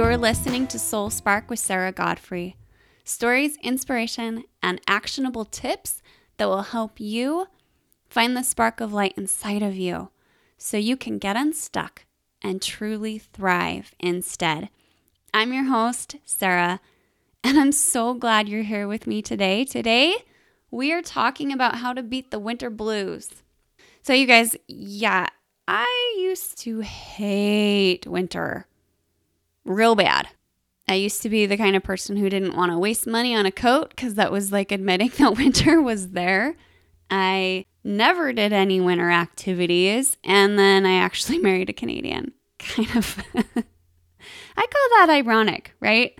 You're listening to Soul Spark with Sarah Godfrey. Stories, inspiration, and actionable tips that will help you find the spark of light inside of you so you can get unstuck and truly thrive instead. I'm your host, Sarah, and I'm so glad you're here with me today. Today, we are talking about how to beat the winter blues. So, you guys, yeah, I used to hate winter real bad. I used to be the kind of person who didn't want to waste money on a coat because that was like admitting that winter was there. I never did any winter activities, and then I actually married a Canadian. Kind of. I call that ironic, right?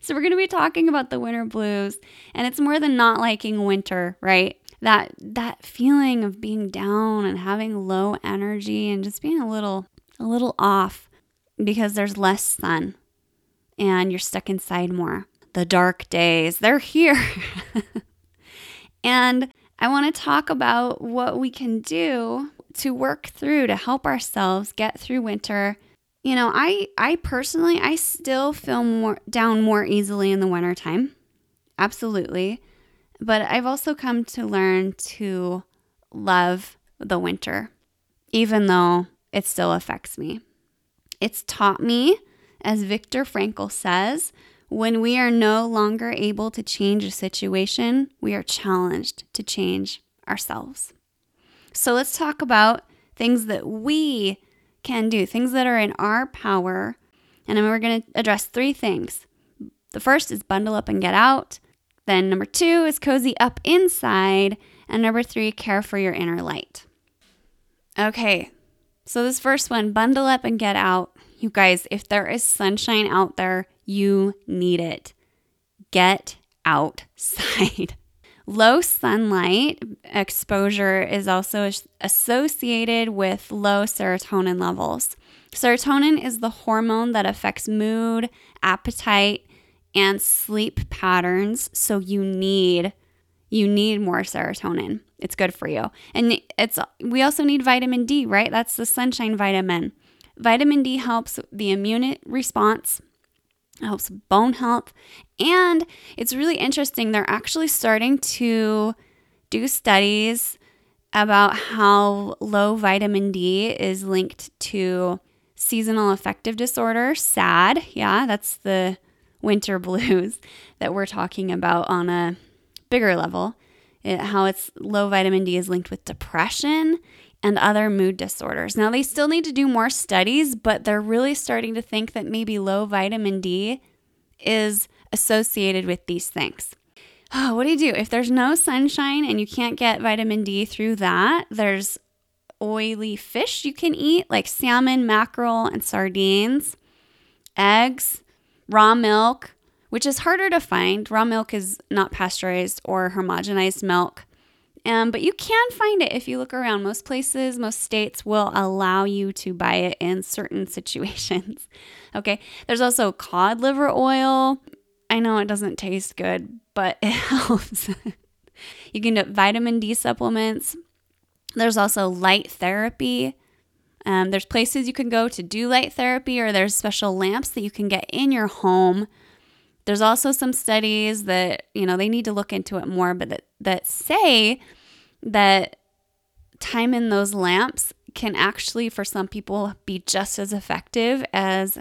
so, we're going to be talking about the winter blues, and it's more than not liking winter, right? That that feeling of being down and having low energy and just being a little a little off because there's less sun and you're stuck inside more. The dark days, they're here. and I want to talk about what we can do to work through to help ourselves get through winter. You know, I I personally I still feel more down more easily in the wintertime. Absolutely. But I've also come to learn to love the winter even though it still affects me. It's taught me, as Viktor Frankl says, when we are no longer able to change a situation, we are challenged to change ourselves. So let's talk about things that we can do, things that are in our power. And then we're going to address three things. The first is bundle up and get out. Then number two is cozy up inside. And number three, care for your inner light. Okay, so, this first one, bundle up and get out. You guys, if there is sunshine out there, you need it. Get outside. Low sunlight exposure is also associated with low serotonin levels. Serotonin is the hormone that affects mood, appetite, and sleep patterns, so you need you need more serotonin. It's good for you. And it's we also need vitamin D, right? That's the sunshine vitamin. Vitamin D helps the immune response, helps bone health, and it's really interesting. They're actually starting to do studies about how low vitamin D is linked to seasonal affective disorder, SAD. Yeah, that's the winter blues that we're talking about on a bigger level, it, how it's low vitamin D is linked with depression and other mood disorders. Now, they still need to do more studies, but they're really starting to think that maybe low vitamin D is associated with these things. Oh, what do you do? If there's no sunshine and you can't get vitamin D through that, there's oily fish you can eat, like salmon, mackerel, and sardines, eggs, raw milk, which is harder to find. Raw milk is not pasteurized or homogenized milk. Um, but you can find it if you look around. Most places, most states will allow you to buy it in certain situations. okay. There's also cod liver oil. I know it doesn't taste good, but it helps. you can get vitamin D supplements. There's also light therapy. Um, there's places you can go to do light therapy, or there's special lamps that you can get in your home there's also some studies that, you know, they need to look into it more, but that, that say that time in those lamps can actually, for some people, be just as effective as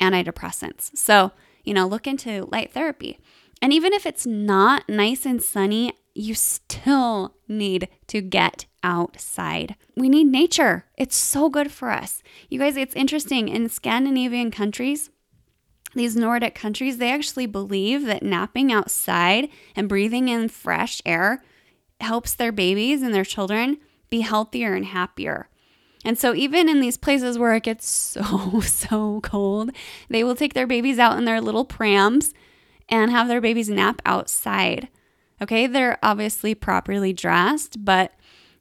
antidepressants. So, you know, look into light therapy. And even if it's not nice and sunny, you still need to get outside. We need nature. It's so good for us. You guys, it's interesting. In Scandinavian countries, these Nordic countries, they actually believe that napping outside and breathing in fresh air helps their babies and their children be healthier and happier. And so, even in these places where it gets so, so cold, they will take their babies out in their little prams and have their babies nap outside. Okay, they're obviously properly dressed, but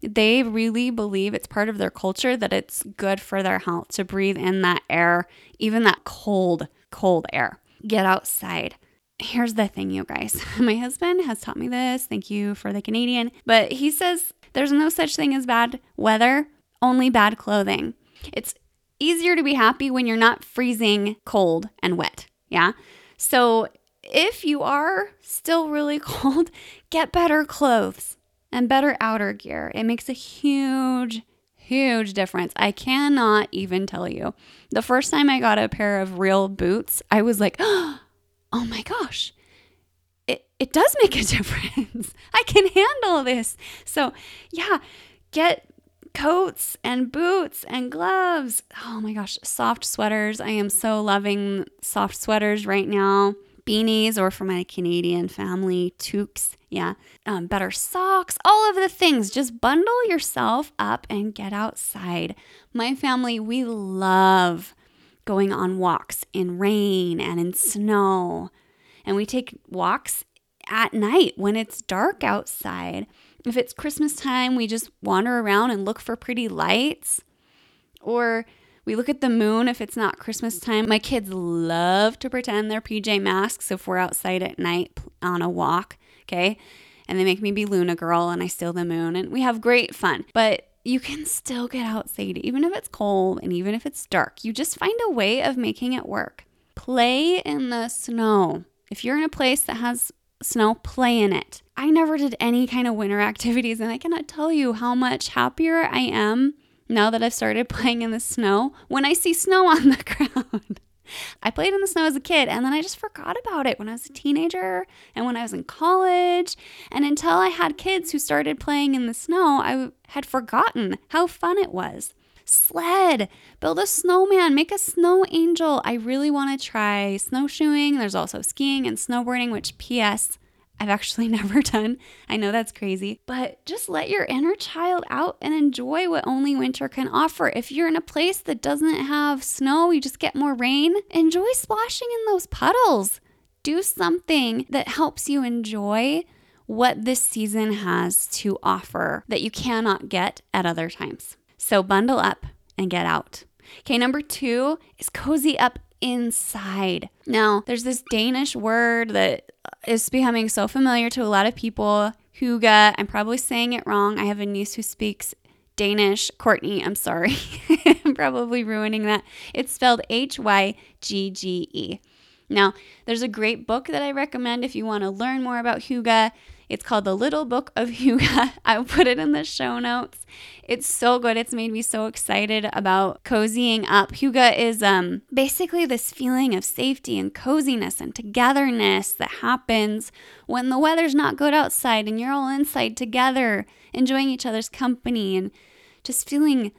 they really believe it's part of their culture that it's good for their health to breathe in that air, even that cold, cold air. Get outside. Here's the thing, you guys. My husband has taught me this. Thank you for the Canadian. But he says there's no such thing as bad weather, only bad clothing. It's easier to be happy when you're not freezing cold and wet. Yeah. So if you are still really cold, get better clothes and better outer gear. It makes a huge, huge difference. I cannot even tell you. The first time I got a pair of real boots, I was like, oh my gosh, it, it does make a difference. I can handle this. So, yeah, get coats and boots and gloves. Oh my gosh, soft sweaters. I am so loving soft sweaters right now. Beanies, or for my Canadian family, toques. Yeah, um, better socks, all of the things. Just bundle yourself up and get outside. My family, we love going on walks in rain and in snow. And we take walks at night when it's dark outside. If it's Christmas time, we just wander around and look for pretty lights. Or we look at the moon if it's not Christmas time. My kids love to pretend they're PJ Masks if we're outside at night on a walk, okay? And they make me be Luna Girl and I steal the moon and we have great fun. But you can still get outside even if it's cold and even if it's dark. You just find a way of making it work. Play in the snow. If you're in a place that has snow, play in it. I never did any kind of winter activities, and I cannot tell you how much happier I am now that I've started playing in the snow when I see snow on the ground. I played in the snow as a kid and then I just forgot about it when I was a teenager and when I was in college. And until I had kids who started playing in the snow, I had forgotten how fun it was. Sled, build a snowman, make a snow angel. I really want to try snowshoeing. There's also skiing and snowboarding, which, P.S., I've actually never done. I know that's crazy, but just let your inner child out and enjoy what only winter can offer. If you're in a place that doesn't have snow, you just get more rain, enjoy splashing in those puddles. Do something that helps you enjoy what this season has to offer that you cannot get at other times. So bundle up and get out. Okay, number two is cozy up inside. Now, there's this Danish word that is becoming so familiar to a lot of people. Hygge. I'm probably saying it wrong. I have a niece who speaks Danish. Courtney, I'm sorry. I'm probably ruining that. It's spelled H Y G G E. Now, there's a great book that I recommend if you want to learn more about Hygge. It's called The Little Book of Hygge. I'll put it in the show notes. It's so good. It's made me so excited about cozying up. Hygge is um, basically this feeling of safety and coziness and togetherness that happens when the weather's not good outside and you're all inside together, enjoying each other's company and just feeling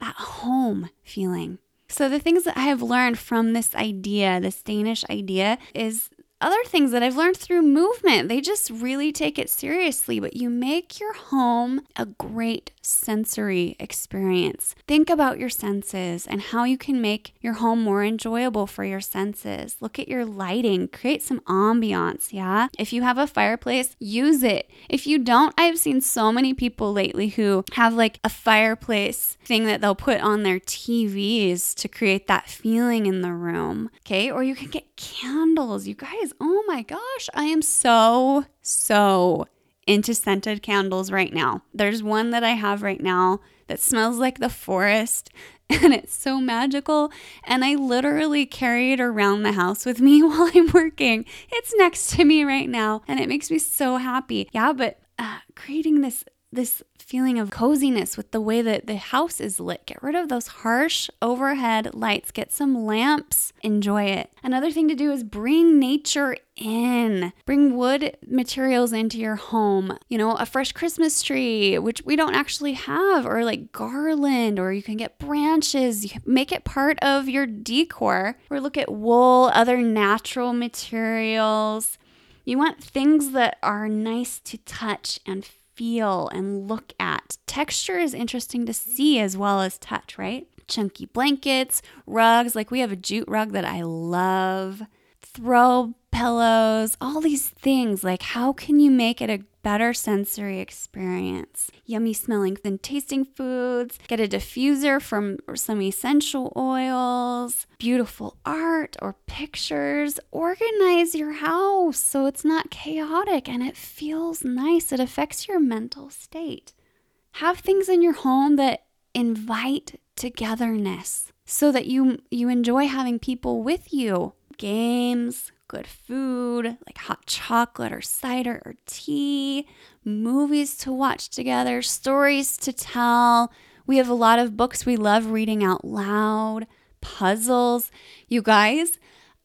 that home feeling. So, the things that I have learned from this idea, this Danish idea, is other things that I've learned through movement. They just really take it seriously, but you make your home a great sensory experience. Think about your senses and how you can make your home more enjoyable for your senses. Look at your lighting, create some ambiance, yeah? If you have a fireplace, use it. If you don't, I've seen so many people lately who have like a fireplace thing that they'll put on their TVs to create that feeling in the room, okay? Or you can get candles. You guys guys, oh my gosh, I am so, so into scented candles right now. There's one that I have right now that smells like the forest and it's so magical. And I literally carry it around the house with me while I'm working. It's next to me right now and it makes me so happy. Yeah, but uh, creating this this feeling of coziness with the way that the house is lit. Get rid of those harsh overhead lights, get some lamps, enjoy it. Another thing to do is bring nature in. Bring wood materials into your home. You know, a fresh Christmas tree, which we don't actually have, or like garland, or you can get branches. make it part of your decor. Or look at wool, other natural materials. You want things that are nice to touch and feel and look at. Texture is interesting to see as well as touch, right? Chunky blankets, rugs, like we have a jute rug that I love, throw pillows, all these things. Like, how can you make it a better sensory experience? Yummy smelling and tasting foods, get a diffuser from some essential oils, beautiful art or pictures. Organize your house so it's not chaotic and it feels nice. It affects your mental state. Have things in your home that invite togetherness. so that you you enjoy having people with you. Games, good food, like hot chocolate or cider or tea, movies to watch together, stories to tell. We have a lot of books we love reading out loud, puzzles. You guys,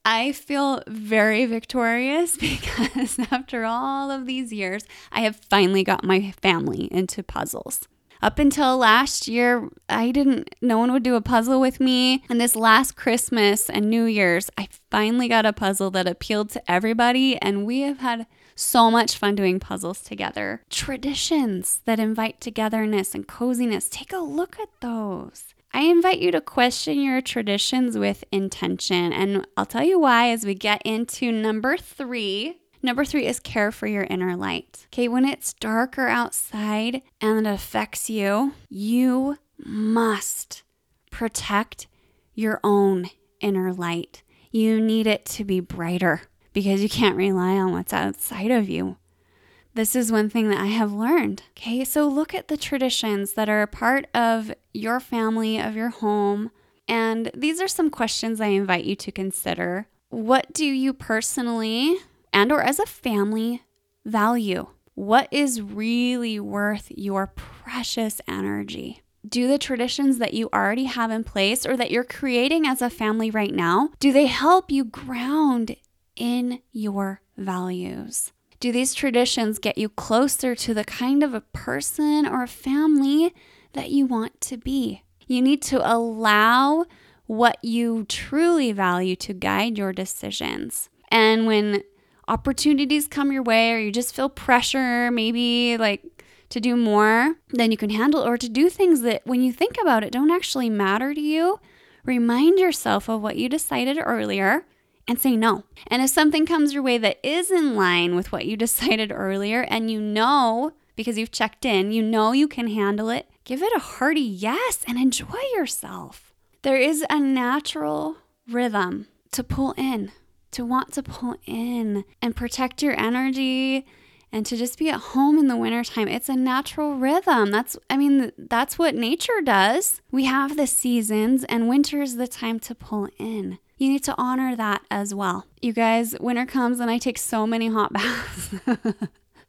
I feel very victorious because after all of these years, I have finally got my family into puzzles. Up until last year, I didn't, no one would do a puzzle with me. And this last Christmas and New Year's, I finally got a puzzle that appealed to everybody. And we have had so much fun doing puzzles together. Traditions that invite togetherness and coziness, take a look at those. I invite you to question your traditions with intention. And I'll tell you why as we get into number three Number three is care for your inner light. Okay, when it's darker outside and it affects you, you must protect your own inner light. You need it to be brighter because you can't rely on what's outside of you. This is one thing that I have learned. Okay, so look at the traditions that are a part of your family, of your home. And these are some questions I invite you to consider. What do you personally and or as a family value what is really worth your precious energy? Do the traditions that you already have in place or that you're creating as a family right now do they help you ground in your values? Do these traditions get you closer to the kind of a person or a family that you want to be? You need to allow what you truly value to guide your decisions. And when opportunities come your way or you just feel pressure, maybe like to do more than you can handle or to do things that when you think about it don't actually matter to you, remind yourself of what you decided earlier and say no. And if something comes your way that is in line with what you decided earlier and you know because you've checked in, you know you can handle it, give it a hearty yes and enjoy yourself. There is a natural rhythm to pull in to want to pull in and protect your energy and to just be at home in the wintertime. It's a natural rhythm. That's, I mean, that's what nature does. We have the seasons, and winter is the time to pull in. You need to honor that as well. You guys, winter comes and I take so many hot baths.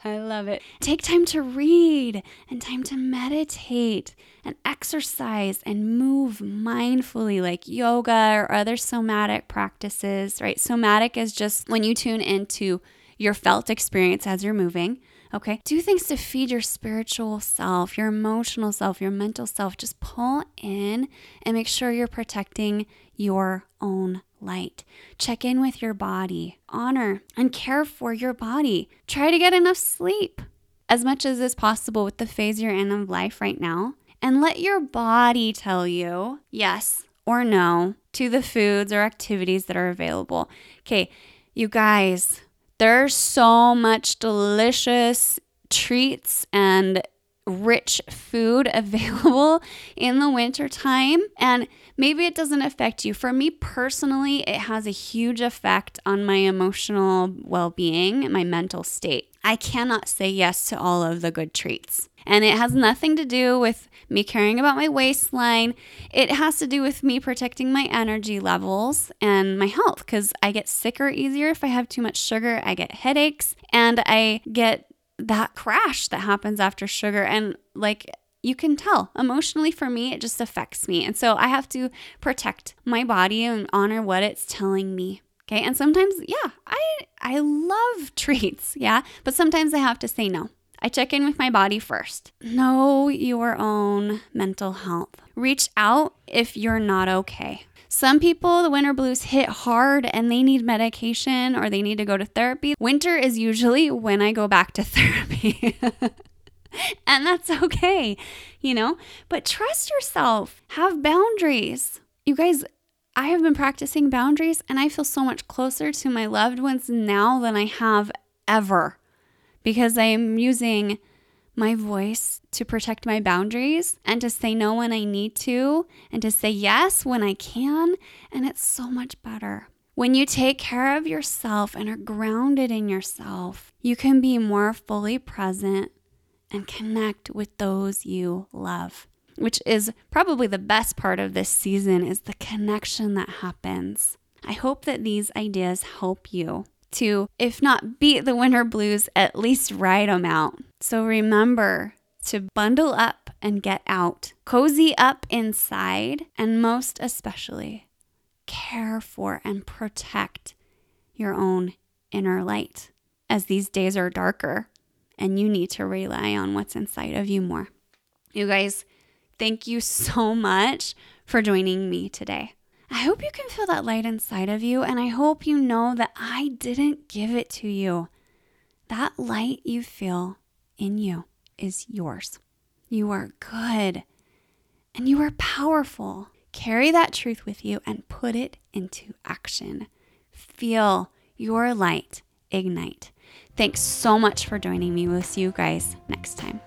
I love it. Take time to read and time to meditate and exercise and move mindfully, like yoga or other somatic practices, right? Somatic is just when you tune into your felt experience as you're moving. Okay. Do things to feed your spiritual self, your emotional self, your mental self. Just pull in and make sure you're protecting your own light. Check in with your body, honor and care for your body. Try to get enough sleep as much as is possible with the phase you're in of life right now. And let your body tell you yes or no to the foods or activities that are available. Okay, you guys, there's so much delicious treats and rich food available in the winter time and maybe it doesn't affect you for me personally it has a huge effect on my emotional well-being my mental state i cannot say yes to all of the good treats and it has nothing to do with me caring about my waistline. It has to do with me protecting my energy levels and my health because I get sicker easier if I have too much sugar. I get headaches and I get that crash that happens after sugar. And like, you can tell emotionally for me, it just affects me. And so I have to protect my body and honor what it's telling me. Okay. And sometimes, yeah, I, I love treats. Yeah. But sometimes I have to say no. I check in with my body first. Know your own mental health. Reach out if you're not okay. Some people, the winter blues hit hard and they need medication or they need to go to therapy. Winter is usually when I go back to therapy. and that's okay, you know? But trust yourself, have boundaries. You guys, I have been practicing boundaries and I feel so much closer to my loved ones now than I have ever because I am using my voice to protect my boundaries and to say no when I need to and to say yes when I can. And it's so much better. When you take care of yourself and are grounded in yourself, you can be more fully present and connect with those you love. which is probably the best part of this season, is the connection that happens. I hope that these ideas help you to, if not beat the winter blues, at least ride them out. So remember to bundle up and get out, cozy up inside, and most especially, care for and protect your own inner light as these days are darker and you need to rely on what's inside of you more. You guys, thank you so much for joining me today. I hope you can feel that light inside of you, and I hope you know that I didn't give it to you. That light you feel in you is yours. You are good and you are powerful. Carry that truth with you and put it into action. Feel your light ignite. Thanks so much for joining me. We'll see you guys next time.